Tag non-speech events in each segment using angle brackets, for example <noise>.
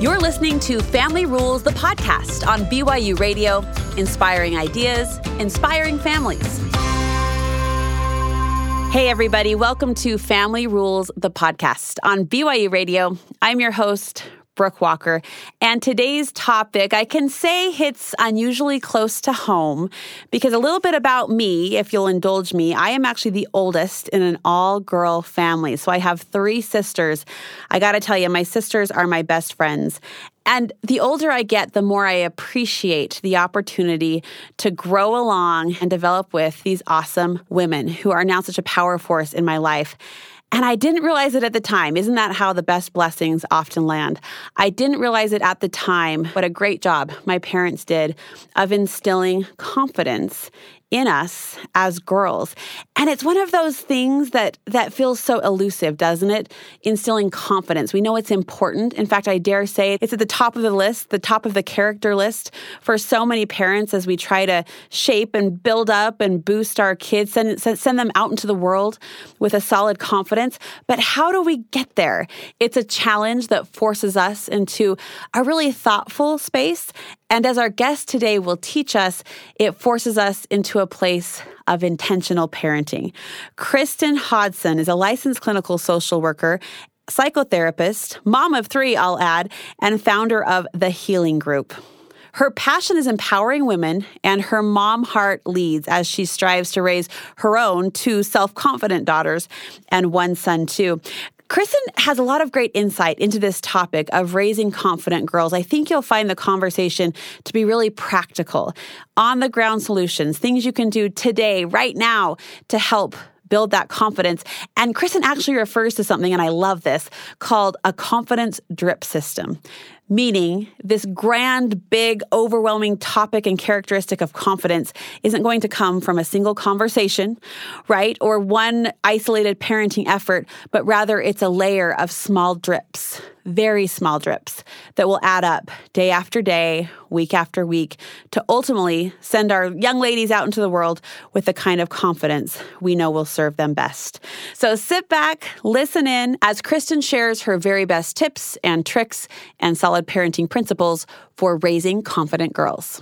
You're listening to Family Rules, the podcast on BYU Radio, inspiring ideas, inspiring families. Hey, everybody, welcome to Family Rules, the podcast on BYU Radio. I'm your host, Brooke Walker. And today's topic, I can say hits unusually close to home because a little bit about me, if you'll indulge me, I am actually the oldest in an all girl family. So I have three sisters. I got to tell you, my sisters are my best friends. And the older I get, the more I appreciate the opportunity to grow along and develop with these awesome women who are now such a power force in my life. And I didn't realize it at the time. Isn't that how the best blessings often land? I didn't realize it at the time. What a great job my parents did of instilling confidence in us as girls. And it's one of those things that that feels so elusive, doesn't it? Instilling confidence. We know it's important. In fact, I dare say it's at the top of the list, the top of the character list for so many parents as we try to shape and build up and boost our kids, send, send them out into the world with a solid confidence. But how do we get there? It's a challenge that forces us into a really thoughtful space and as our guest today will teach us, it forces us into a place of intentional parenting. Kristen Hodson is a licensed clinical social worker psychotherapist, mom of three, I'll add, and founder of the Healing Group. Her passion is empowering women, and her mom heart leads as she strives to raise her own two self confident daughters and one son, too. Kristen has a lot of great insight into this topic of raising confident girls. I think you'll find the conversation to be really practical, on the ground solutions, things you can do today, right now, to help build that confidence. And Kristen actually refers to something, and I love this, called a confidence drip system meaning this grand, big, overwhelming topic and characteristic of confidence isn't going to come from a single conversation, right? Or one isolated parenting effort, but rather it's a layer of small drips very small drips that will add up day after day, week after week, to ultimately send our young ladies out into the world with the kind of confidence we know will serve them best. So sit back, listen in as Kristen shares her very best tips and tricks and solid parenting principles for raising confident girls.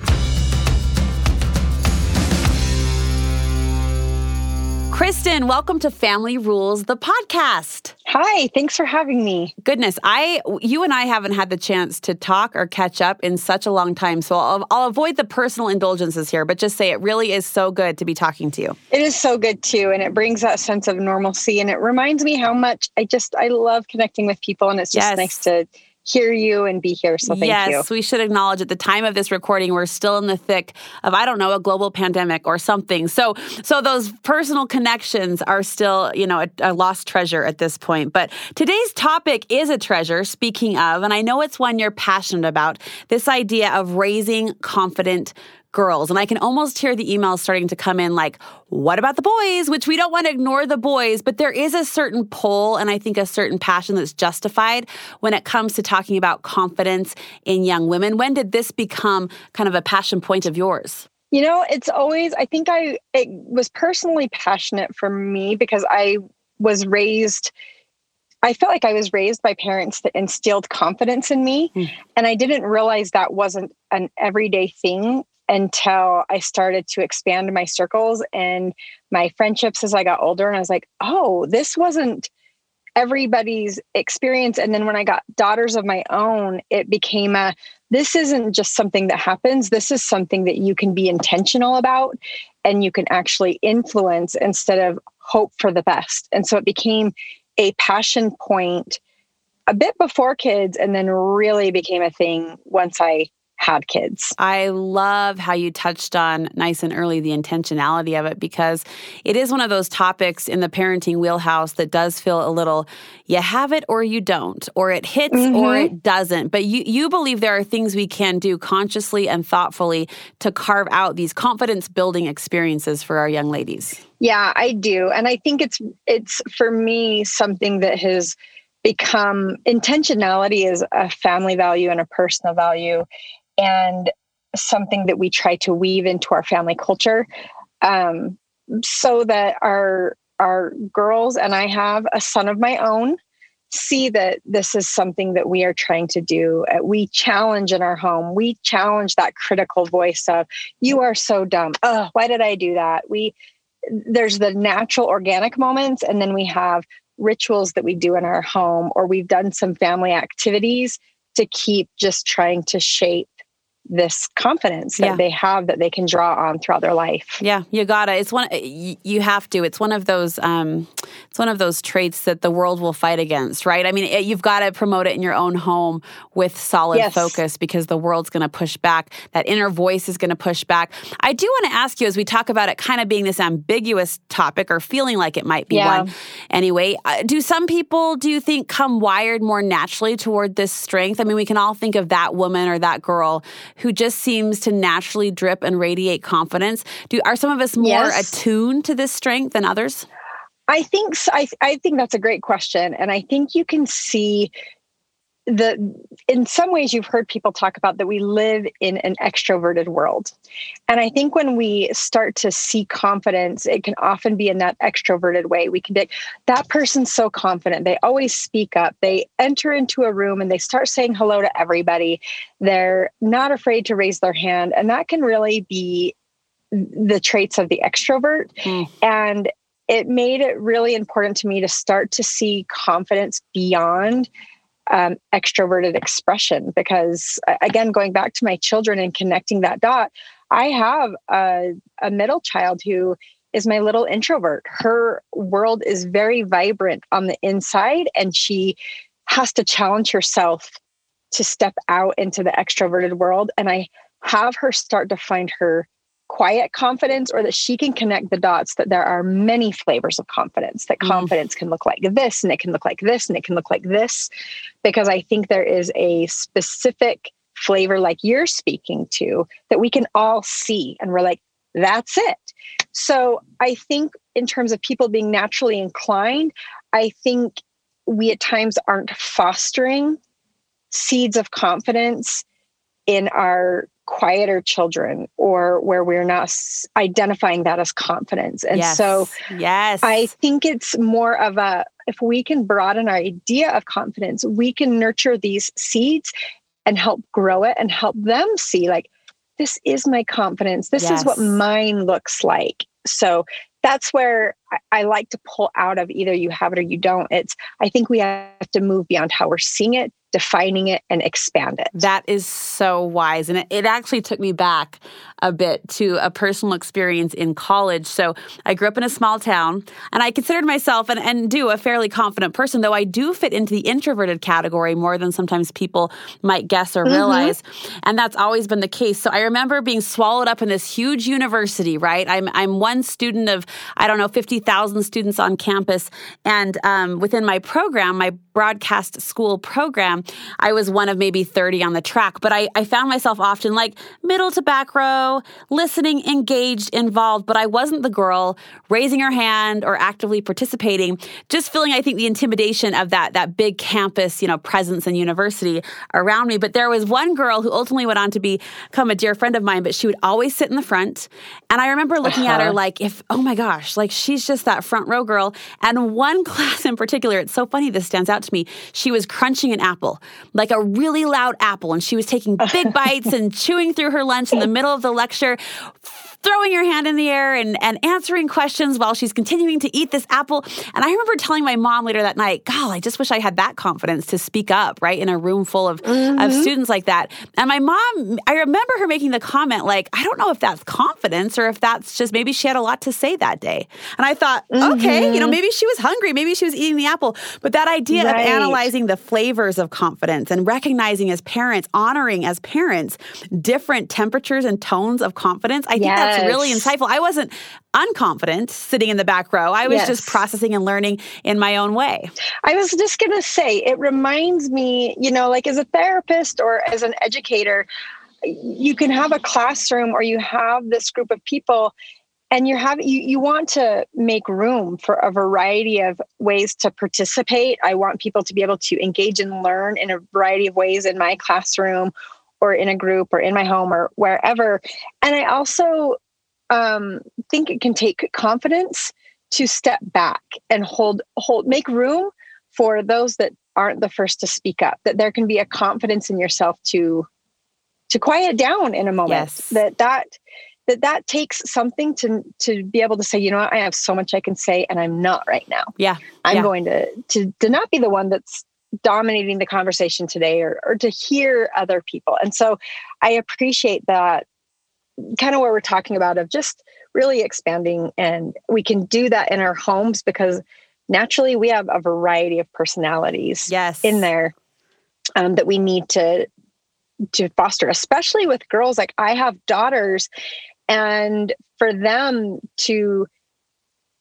Kristen, welcome to Family Rules, the podcast. Hi, thanks for having me. Goodness, I you and I haven't had the chance to talk or catch up in such a long time, so I'll, I'll avoid the personal indulgences here, but just say it really is so good to be talking to you. It is so good too, and it brings that sense of normalcy, and it reminds me how much I just I love connecting with people, and it's just yes. nice to hear you and be here. So thank yes, you. Yes, we should acknowledge at the time of this recording, we're still in the thick of, I don't know, a global pandemic or something. So, so those personal connections are still, you know, a, a lost treasure at this point. But today's topic is a treasure, speaking of, and I know it's one you're passionate about this idea of raising confident girls. And I can almost hear the emails starting to come in like, what about the boys? Which we don't want to ignore the boys, but there is a certain pull and I think a certain passion that's justified when it comes to talking about confidence in young women. When did this become kind of a passion point of yours? You know, it's always, I think I, it was personally passionate for me because I was raised I felt like I was raised by parents that instilled confidence in me. Mm. And I didn't realize that wasn't an everyday thing until I started to expand my circles and my friendships as I got older. And I was like, oh, this wasn't everybody's experience. And then when I got daughters of my own, it became a this isn't just something that happens. This is something that you can be intentional about and you can actually influence instead of hope for the best. And so it became a passion point a bit before kids and then really became a thing once I had kids. I love how you touched on nice and early the intentionality of it because it is one of those topics in the parenting wheelhouse that does feel a little you have it or you don't or it hits mm-hmm. or it doesn't. But you you believe there are things we can do consciously and thoughtfully to carve out these confidence building experiences for our young ladies. Yeah, I do. And I think it's it's for me something that has become intentionality is a family value and a personal value and something that we try to weave into our family culture um, so that our our girls and I have a son of my own see that this is something that we are trying to do. Uh, we challenge in our home. We challenge that critical voice of, you are so dumb. Oh, why did I do that? We, there's the natural organic moments, and then we have rituals that we do in our home, or we've done some family activities to keep just trying to shape this confidence that yeah. they have that they can draw on throughout their life. Yeah, you gotta. It's one. You have to. It's one of those. Um, it's one of those traits that the world will fight against, right? I mean, it, you've got to promote it in your own home with solid yes. focus because the world's going to push back. That inner voice is going to push back. I do want to ask you as we talk about it, kind of being this ambiguous topic or feeling like it might be yeah. one. Anyway, uh, do some people do you think come wired more naturally toward this strength? I mean, we can all think of that woman or that girl who just seems to naturally drip and radiate confidence. Do are some of us more yes. attuned to this strength than others? I think I, I think that's a great question, and I think you can see the in some ways you've heard people talk about that we live in an extroverted world. And i think when we start to see confidence it can often be in that extroverted way. We can be that person's so confident. They always speak up. They enter into a room and they start saying hello to everybody. They're not afraid to raise their hand. And that can really be the traits of the extrovert. Mm. and it made it really important to me to start to see confidence beyond um, extroverted expression because again going back to my children and connecting that dot i have a, a middle child who is my little introvert. Her world is very vibrant on the inside and she has to challenge herself to step out into the extroverted world and i have her start to find her quiet confidence or that she can connect the dots that there are many flavors of confidence that mm. confidence can look like this and it can look like this and it can look like this because i think there is a specific flavor like you're speaking to that we can all see and we're like that's it so i think in terms of people being naturally inclined i think we at times aren't fostering seeds of confidence in our quieter children or where we're not identifying that as confidence. And yes. so yes. I think it's more of a if we can broaden our idea of confidence, we can nurture these seeds and help grow it and help them see like this is my confidence. This yes. is what mine looks like. So that's where I, I, like to pull out of either you have it or you don't. It's I think we have to move beyond how we're seeing it defining it and expand it. That is so wise. And it, it, actually took me back a bit to a personal experience in college. So I grew up in a small town and I considered myself and, and do a fairly confident person, though I do fit into the introverted category more than sometimes people might guess or mm-hmm. realize. Mm-hmm. And that's always been the case. So I remember being swallowed up in this huge university, right? I'm, I'm one student of, I don't know, 50,000 students on campus. And um, within my program, my broadcast school program, I was one of maybe 30 on the track, but I, I found myself often like middle to back row, listening, engaged, involved, but I wasn't the girl raising her hand or actively participating, just feeling, I think, the intimidation of that, that big campus, you know, presence and university around me. But there was one girl who ultimately went on to become a dear friend of mine, but she would always sit in the front. And I remember looking uh-huh. at her uh-huh. like, if, oh my gosh, like she's just that front row girl. And one <laughs> class in particular, it's so funny this stands out to me. She was crunching an apple, like a really loud apple, and she was taking big <laughs> bites and chewing through her lunch in the middle of the lecture throwing your hand in the air and, and answering questions while she's continuing to eat this apple. And I remember telling my mom later that night, God, I just wish I had that confidence to speak up, right, in a room full of, mm-hmm. of students like that. And my mom, I remember her making the comment, like, I don't know if that's confidence or if that's just maybe she had a lot to say that day. And I thought, mm-hmm. okay, you know, maybe she was hungry, maybe she was eating the apple. But that idea right. of analyzing the flavors of confidence and recognizing as parents, honoring as parents different temperatures and tones of confidence, I think yes. That's really insightful. I wasn't unconfident sitting in the back row. I was yes. just processing and learning in my own way. I was just going to say, it reminds me, you know, like as a therapist or as an educator, you can have a classroom or you have this group of people and you have you, you want to make room for a variety of ways to participate i want people to be able to engage and learn in a variety of ways in my classroom or in a group or in my home or wherever and i also um, think it can take confidence to step back and hold hold make room for those that aren't the first to speak up, that there can be a confidence in yourself to to quiet down in a moment. Yes. That that that that takes something to to be able to say, you know what, I have so much I can say and I'm not right now. Yeah. I'm yeah. going to to to not be the one that's dominating the conversation today or or to hear other people. And so I appreciate that kind of what we're talking about of just really expanding and we can do that in our homes because naturally we have a variety of personalities yes. in there um, that we need to to foster especially with girls like i have daughters and for them to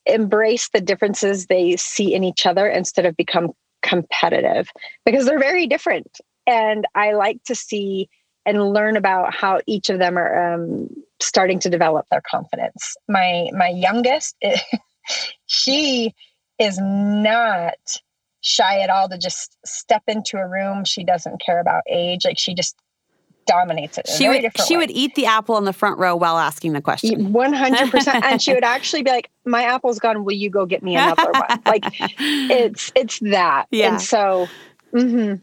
embrace the differences they see in each other instead of become competitive because they're very different. And i like to see and learn about how each of them are um, starting to develop their confidence. My my youngest <laughs> she is not shy at all to just step into a room. She doesn't care about age. Like she just dominates it. She would she way. would eat the apple in the front row while asking the question. One hundred percent, and she would <laughs> actually be like, "My apple's gone. Will you go get me another one?" Like <laughs> it's it's that. Yeah. And so. Mm-hmm.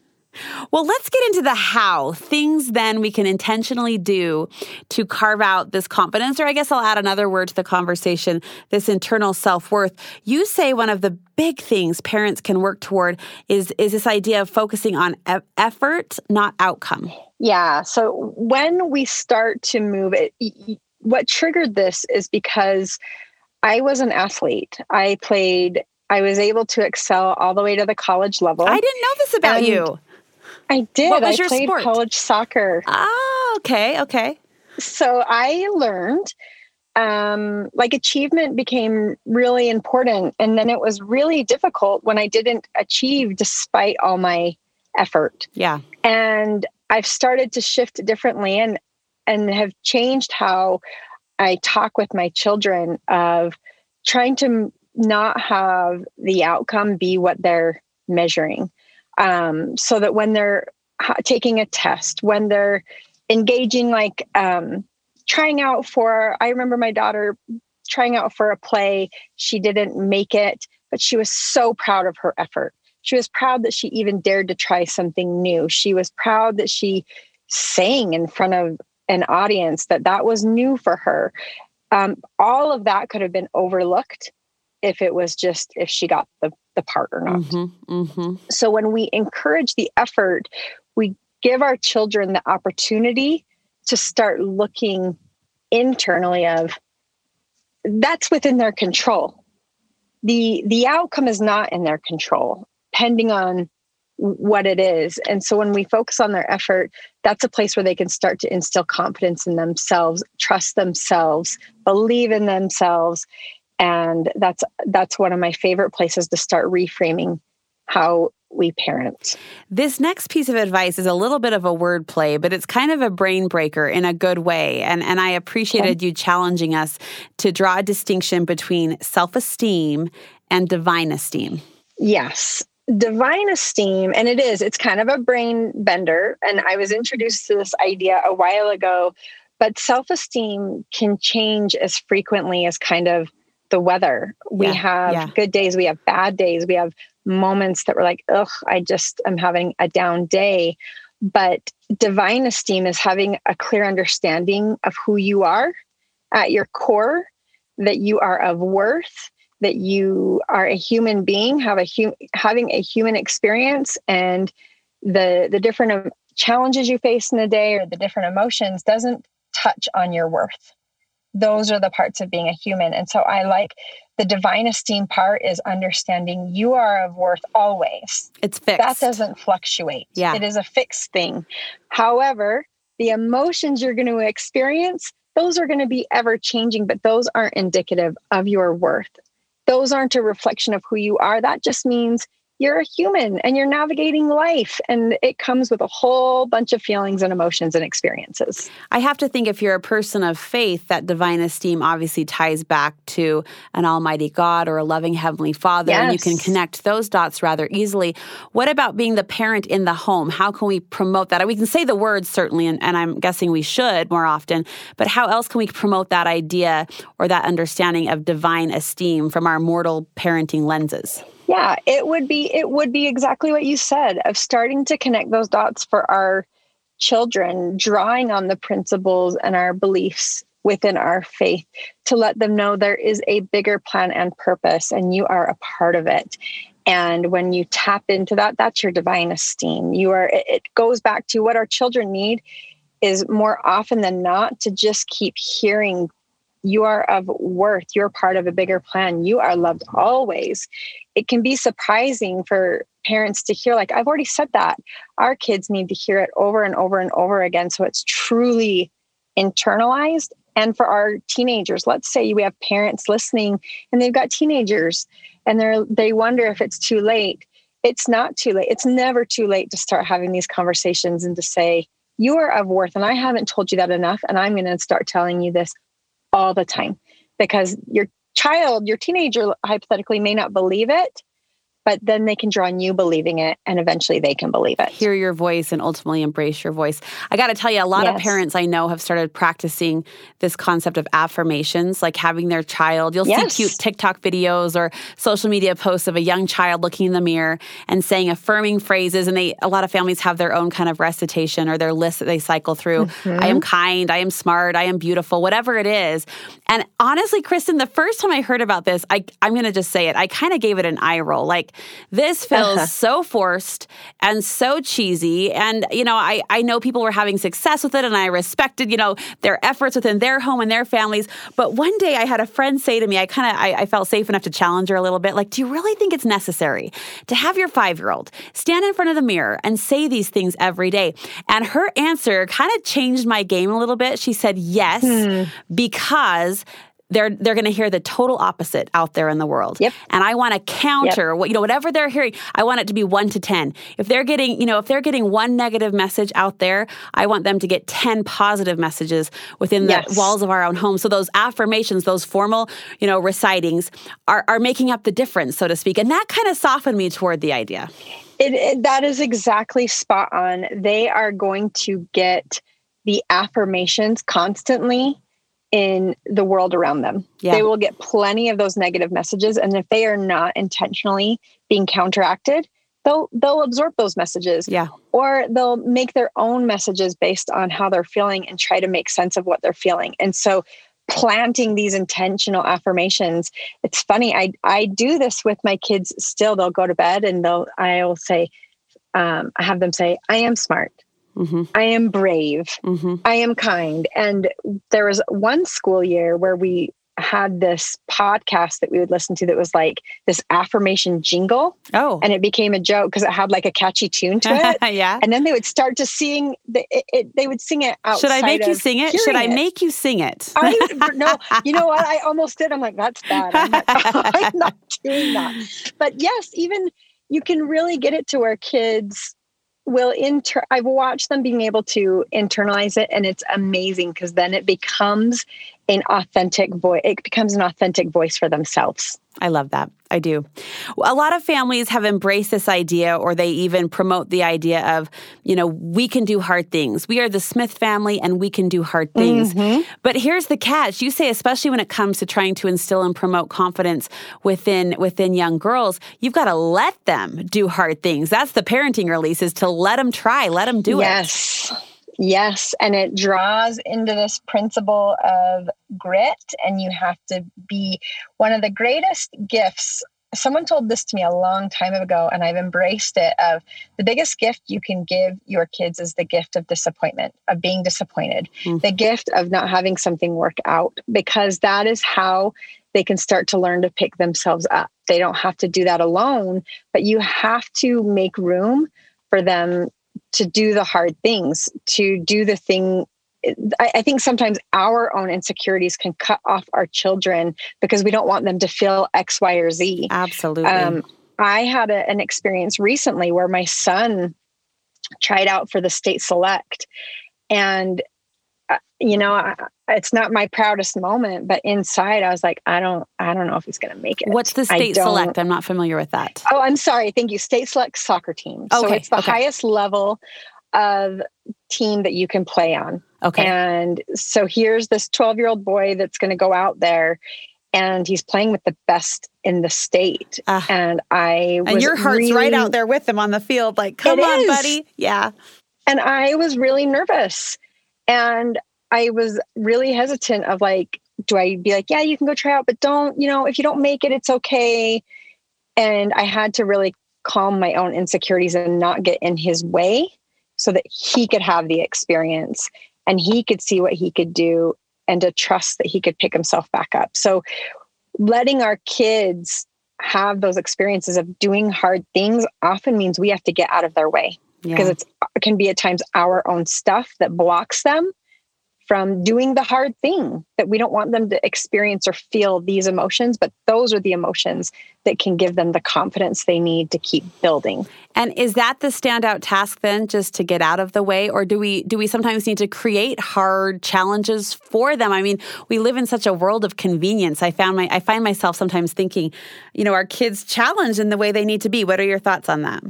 Well, let's get into the how. Things then we can intentionally do to carve out this confidence, or I guess I'll add another word to the conversation this internal self worth. You say one of the big things parents can work toward is, is this idea of focusing on e- effort, not outcome. Yeah. So when we start to move it, what triggered this is because I was an athlete. I played I was able to excel all the way to the college level. I didn't know this about and you. I did. What was I your played sport? college soccer. Ah, okay, okay. So I learned um, like achievement became really important. And then it was really difficult when I didn't achieve despite all my effort. Yeah. And I've started to shift differently and and have changed how I talk with my children of trying to not have the outcome be what they're measuring. Um, so that when they're taking a test, when they're engaging, like um, trying out for, I remember my daughter trying out for a play. She didn't make it, but she was so proud of her effort. She was proud that she even dared to try something new. She was proud that she sang in front of an audience, that that was new for her. Um, all of that could have been overlooked if it was just if she got the, the part or not. Mm-hmm, mm-hmm. So when we encourage the effort, we give our children the opportunity to start looking internally of that's within their control. The the outcome is not in their control, pending on what it is. And so when we focus on their effort, that's a place where they can start to instill confidence in themselves, trust themselves, believe in themselves, and that's that's one of my favorite places to start reframing how we parent. This next piece of advice is a little bit of a wordplay, but it's kind of a brain breaker in a good way. And, and I appreciated okay. you challenging us to draw a distinction between self esteem and divine esteem. Yes. Divine esteem, and it is, it's kind of a brain bender. And I was introduced to this idea a while ago, but self esteem can change as frequently as kind of the weather. We Yeah, have yeah. good days, we have bad days, we have moments that we're like, ugh, I just am having a down day. But divine esteem is having a clear understanding of who you are at your core, that you are of worth, that you are a human being, have a hu- having a human experience, and the the different challenges you face in a day or the different emotions doesn't touch on your worth those are the parts of being a human. And so I like the divine esteem part is understanding you are of worth always. It's fixed. That doesn't fluctuate. Yeah. It is a fixed thing. However, the emotions you're going to experience, those are going to be ever changing, but those aren't indicative of your worth. Those aren't a reflection of who you are. That just means you're a human and you're navigating life and it comes with a whole bunch of feelings and emotions and experiences. I have to think if you're a person of faith, that divine esteem obviously ties back to an almighty God or a loving heavenly father, and you can connect those dots rather easily. What about being the parent in the home? How can we promote that? We can say the words certainly, and, and I'm guessing we should more often, but how else can we promote that idea or that understanding of divine esteem from our mortal parenting lenses? Yeah, it would be it would be exactly what you said of starting to connect those dots for our children, drawing on the principles and our beliefs within our faith to let them know there is a bigger plan and purpose and you are a part of it. And when you tap into that, that's your divine esteem. You are it goes back to what our children need is more often than not to just keep hearing you are of worth. You're part of a bigger plan. You are loved always. It can be surprising for parents to hear, like, I've already said that. Our kids need to hear it over and over and over again. So it's truly internalized. And for our teenagers, let's say we have parents listening and they've got teenagers and they're they wonder if it's too late. It's not too late. It's never too late to start having these conversations and to say, you are of worth. And I haven't told you that enough. And I'm going to start telling you this all the time because your child, your teenager hypothetically may not believe it, but then they can draw on you believing it and eventually they can believe it. Hear your voice and ultimately embrace your voice. I got to tell you, a lot yes. of parents I know have started practicing this concept of affirmations, like having their child. You'll yes. see cute TikTok videos or social media posts of a young child looking in the mirror and saying affirming phrases. And they, a lot of families have their own kind of recitation or their list that they cycle through. Mm-hmm. I am kind, I am smart, I am beautiful, whatever it is. And honestly, Kristen, the first time I heard about this, I, I'm going to just say it, I kind of gave it an eye roll. Like, this feels uh-huh. so forced and so cheesy. And, you know, I, I know people were having success with it and I respected, you know, their efforts within their home and their families. But one day I had a friend say to me, I kind of, I, I felt safe enough to challenge her a little bit. Like, do you really think it's necessary to have your five year old stand in front of the mirror and say these things every day? And her answer kind of changed my game a little bit. She said, yes, hmm. because they're they're going to hear the total opposite out there in the world. Yep. And I want to counter yep. what you know whatever they're hearing. I want it to be 1 to 10. If they're getting, you know, if they're getting one negative message out there, I want them to get 10 positive messages within the yes. walls of our own home. So those affirmations, those formal, you know, recitings are are making up the difference, so to speak. And that kind of softened me toward the idea. It, it, that is exactly spot on. They are going to get the affirmations constantly in the world around them. Yeah. They will get plenty of those negative messages and if they are not intentionally being counteracted, they'll they'll absorb those messages. Yeah. Or they'll make their own messages based on how they're feeling and try to make sense of what they're feeling. And so planting these intentional affirmations. It's funny. I I do this with my kids still. They'll go to bed and they'll I'll say um, I have them say, I am smart. Mm-hmm. I am brave. Mm-hmm. I am kind. And there was one school year where we had this podcast that we would listen to that was like this affirmation jingle. Oh. And it became a joke because it had like a catchy tune to it. <laughs> yeah. And then they would start to sing the, it, it, they would sing it outside. Should I make you sing it? Should I make you sing it? I, no, you know what? I <laughs> almost did. I'm like, that's bad. I'm not, <laughs> I'm not doing that. But yes, even you can really get it to where kids will inter I've watched them being able to internalize it and it's amazing because then it becomes an authentic voice it becomes an authentic voice for themselves. I love that. I do. A lot of families have embraced this idea or they even promote the idea of, you know, we can do hard things. We are the Smith family and we can do hard things. Mm-hmm. But here's the catch. You say especially when it comes to trying to instill and promote confidence within within young girls, you've got to let them do hard things. That's the parenting release is to let them try, let them do yes. it. Yes. Yes, and it draws into this principle of grit, and you have to be one of the greatest gifts. Someone told this to me a long time ago, and I've embraced it. Of the biggest gift you can give your kids is the gift of disappointment, of being disappointed, mm. the gift of not having something work out, because that is how they can start to learn to pick themselves up. They don't have to do that alone, but you have to make room for them to do the hard things, to do the thing. I, I think sometimes our own insecurities can cut off our children because we don't want them to feel X, Y, or Z. Absolutely. Um, I had a, an experience recently where my son tried out for the state select and you know it's not my proudest moment but inside i was like i don't i don't know if he's going to make it what's the state select i'm not familiar with that oh i'm sorry thank you state select soccer team okay. so it's the okay. highest level of team that you can play on okay and so here's this 12 year old boy that's going to go out there and he's playing with the best in the state. Uh, and I and your heart's really, right out there with him on the field, like, come on, is. buddy. Yeah. And I was really nervous. And I was really hesitant of like, do I be like, yeah, you can go try out, but don't, you know, if you don't make it, it's okay. And I had to really calm my own insecurities and not get in his way so that he could have the experience and he could see what he could do and to trust that he could pick himself back up. So letting our kids have those experiences of doing hard things often means we have to get out of their way because yeah. it's it can be at times our own stuff that blocks them from doing the hard thing that we don't want them to experience or feel these emotions but those are the emotions that can give them the confidence they need to keep building. And is that the standout task then just to get out of the way? Or do we do we sometimes need to create hard challenges for them? I mean we live in such a world of convenience. I found my i find myself sometimes thinking you know our kids challenged in the way they need to be. What are your thoughts on that?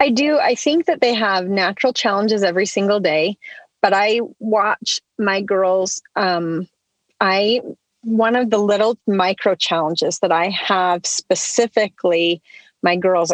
I do. I think that they have natural challenges every single day but I watch my girls. Um, I one of the little micro challenges that I have specifically my girls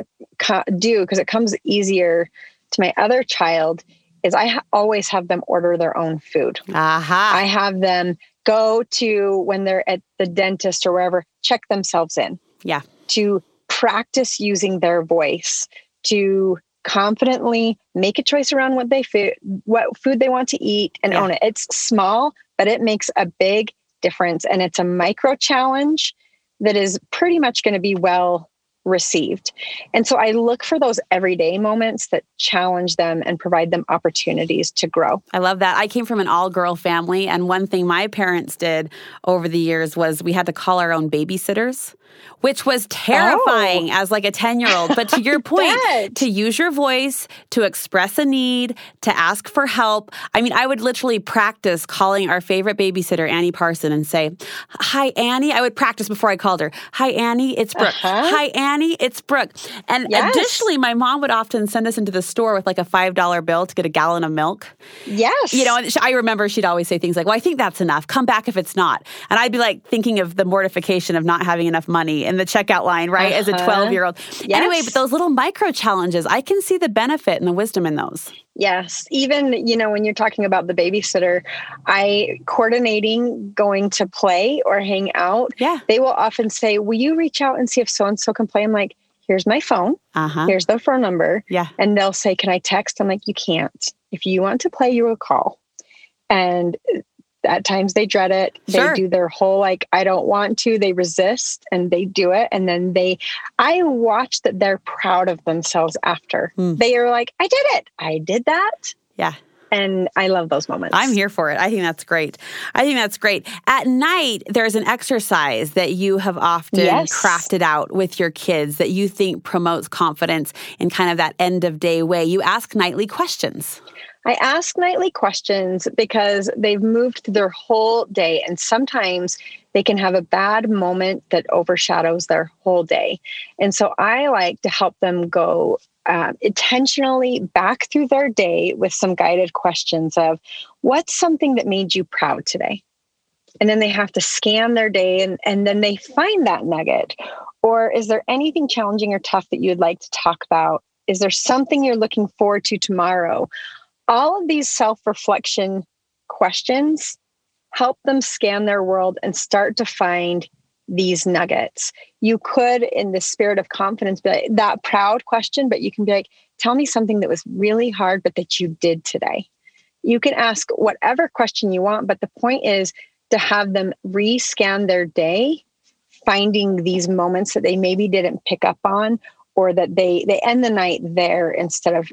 do because it comes easier to my other child is I ha- always have them order their own food. Uh-huh. I have them go to when they're at the dentist or wherever, check themselves in. Yeah. To practice using their voice, to confidently make a choice around what they food what food they want to eat and yeah. own it. It's small but it makes a big difference and it's a micro challenge that is pretty much going to be well received. And so i look for those everyday moments that challenge them and provide them opportunities to grow. I love that. I came from an all girl family and one thing my parents did over the years was we had to call our own babysitters which was terrifying oh. as like a 10 year old. But to your <laughs> point, to use your voice, to express a need, to ask for help. I mean, I would literally practice calling our favorite babysitter, Annie Parson, and say, Hi, Annie. I would practice before I called her. Hi, Annie, it's Brooke. Uh-huh. Hi, Annie, it's Brooke. And yes. additionally, my mom would often send us into the store with like a $5 bill to get a gallon of milk. Yes. You know, I remember she'd always say things like, Well, I think that's enough. Come back if it's not. And I'd be like thinking of the mortification of not having enough money in the checkout line, right? Uh-huh. As a uh-huh. 12 year old. Yes. Anyway, but those little micro challenges, I can see the benefit and the wisdom in those. Yes. Even, you know, when you're talking about the babysitter, I coordinating going to play or hang out. Yeah. They will often say, Will you reach out and see if so and so can play? I'm like, Here's my phone. Uh-huh. Here's the phone number. Yeah. And they'll say, Can I text? I'm like, You can't. If you want to play, you will call. And at times they dread it. Sure. They do their whole like I don't want to. They resist and they do it and then they I watch that they're proud of themselves after. Mm. They are like I did it. I did that. Yeah. And I love those moments. I'm here for it. I think that's great. I think that's great. At night, there's an exercise that you have often yes. crafted out with your kids that you think promotes confidence in kind of that end of day way. You ask nightly questions. I ask nightly questions because they've moved through their whole day, and sometimes they can have a bad moment that overshadows their whole day. And so I like to help them go uh, intentionally back through their day with some guided questions of what's something that made you proud today? And then they have to scan their day and, and then they find that nugget. Or is there anything challenging or tough that you'd like to talk about? Is there something you're looking forward to tomorrow? All of these self reflection questions help them scan their world and start to find these nuggets. You could, in the spirit of confidence, be like, that proud question, but you can be like, tell me something that was really hard, but that you did today. You can ask whatever question you want, but the point is to have them rescan their day, finding these moments that they maybe didn't pick up on or that they they end the night there instead of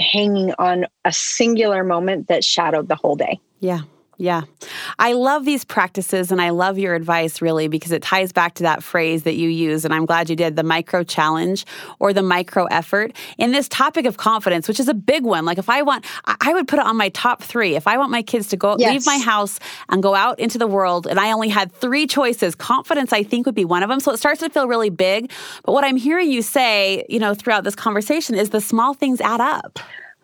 hanging on a singular moment that shadowed the whole day. Yeah. Yeah. I love these practices and I love your advice really because it ties back to that phrase that you use. And I'm glad you did the micro challenge or the micro effort in this topic of confidence, which is a big one. Like if I want, I would put it on my top three. If I want my kids to go yes. leave my house and go out into the world and I only had three choices, confidence I think would be one of them. So it starts to feel really big. But what I'm hearing you say, you know, throughout this conversation is the small things add up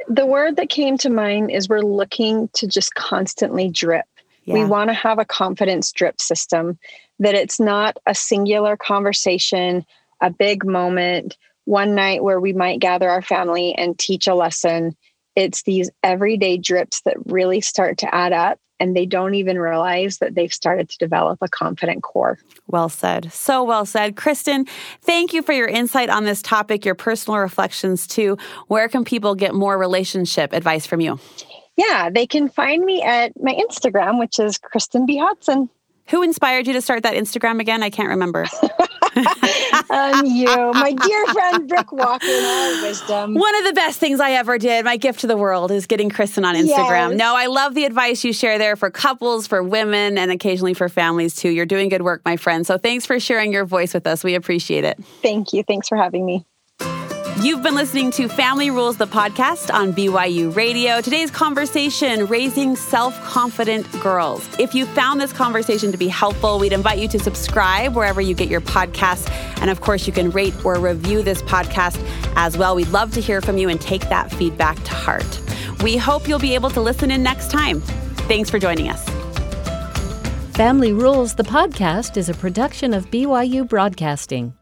the word that came to mind is we're looking to just constantly drip. Yeah. We want to have a confidence drip system that it's not a singular conversation, a big moment, one night where we might gather our family and teach a lesson. It's these everyday drips that really start to add up and they don't even realize that they've started to develop a confident core. Well said. So well said. Kristen, thank you for your insight on this topic, your personal reflections too. Where can people get more relationship advice from you? Yeah, they can find me at my Instagram, which is Kristen B. Hodson. Who inspired you to start that Instagram again? I can't remember. <laughs> um, you, my dear friend Brooke Walker, in all wisdom. One of the best things I ever did, my gift to the world, is getting Kristen on Instagram. Yes. No, I love the advice you share there for couples, for women, and occasionally for families too. You're doing good work, my friend. So thanks for sharing your voice with us. We appreciate it. Thank you. Thanks for having me. You've been listening to Family Rules, the podcast on BYU Radio. Today's conversation raising self confident girls. If you found this conversation to be helpful, we'd invite you to subscribe wherever you get your podcasts. And of course, you can rate or review this podcast as well. We'd love to hear from you and take that feedback to heart. We hope you'll be able to listen in next time. Thanks for joining us. Family Rules, the podcast, is a production of BYU Broadcasting.